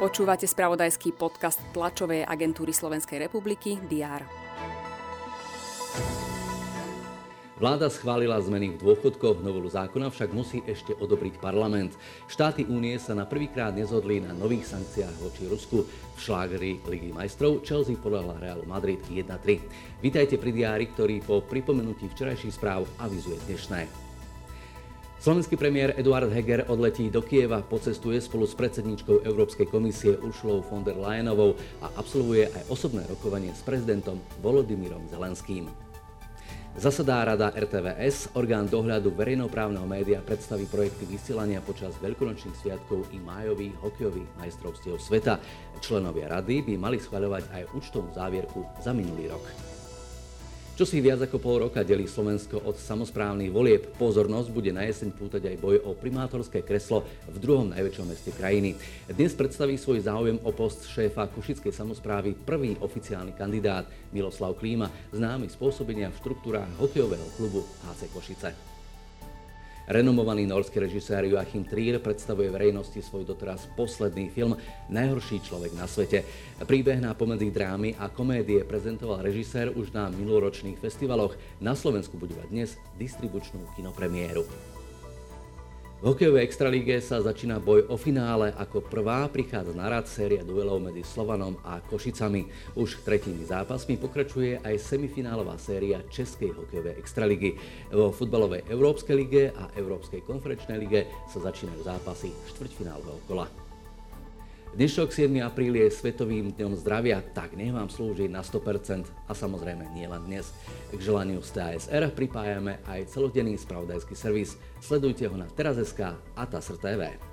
Počúvate spravodajský podcast tlačovej agentúry Slovenskej republiky DR. Vláda schválila zmeny v dôchodkoch, novelu zákona však musí ešte odobriť parlament. Štáty únie sa na prvýkrát nezhodli na nových sankciách voči Rusku. V šlágeri Ligy majstrov Chelsea podľahla Realu Madrid 1-3. Vítajte pri diári, ktorý po pripomenutí včerajších správ avizuje dnešné. Slovenský premiér Eduard Heger odletí do Kieva, pocestuje spolu s predsedničkou Európskej komisie Uršulou von der Leyenovou a absolvuje aj osobné rokovanie s prezidentom Volodymyrom Zelenským. Zasadá rada RTVS, orgán dohľadu verejnoprávneho média predstaví projekty vysielania počas veľkonočných sviatkov i májových hokejových majstrovstiev sveta. Členovia rady by mali schvaľovať aj účtovnú závierku za minulý rok. Čo si viac ako pol roka delí Slovensko od samozprávnych volieb, pozornosť bude na jeseň pútať aj boj o primátorské kreslo v druhom najväčšom meste krajiny. Dnes predstaví svoj záujem o post šéfa Košickej samozprávy prvý oficiálny kandidát Miloslav Klíma, známy spôsobenia v štruktúrách hokejového klubu HC Košice. Renomovaný norský režisér Joachim Trier predstavuje verejnosti svoj doteraz posledný film Najhorší človek na svete. Príbeh na pomedzi drámy a komédie prezentoval režisér už na minuloročných festivaloch. Na Slovensku bude dnes distribučnú kinopremiéru. V hokejovej extralíge sa začína boj o finále. Ako prvá prichádza na rad séria duelov medzi Slovanom a Košicami. Už tretími zápasmi pokračuje aj semifinálová séria Českej hokejovej extraligy. Vo futbalovej Európskej lige a Európskej konferenčnej lige sa začínajú zápasy štvrťfinálového kola. Dnešok 7. apríl je Svetovým dňom zdravia, tak nech vám slúži na 100% a samozrejme nie len dnes. K želaniu z TASR pripájame aj celodenný spravodajský servis. Sledujte ho na teraz.sk a TASR TV.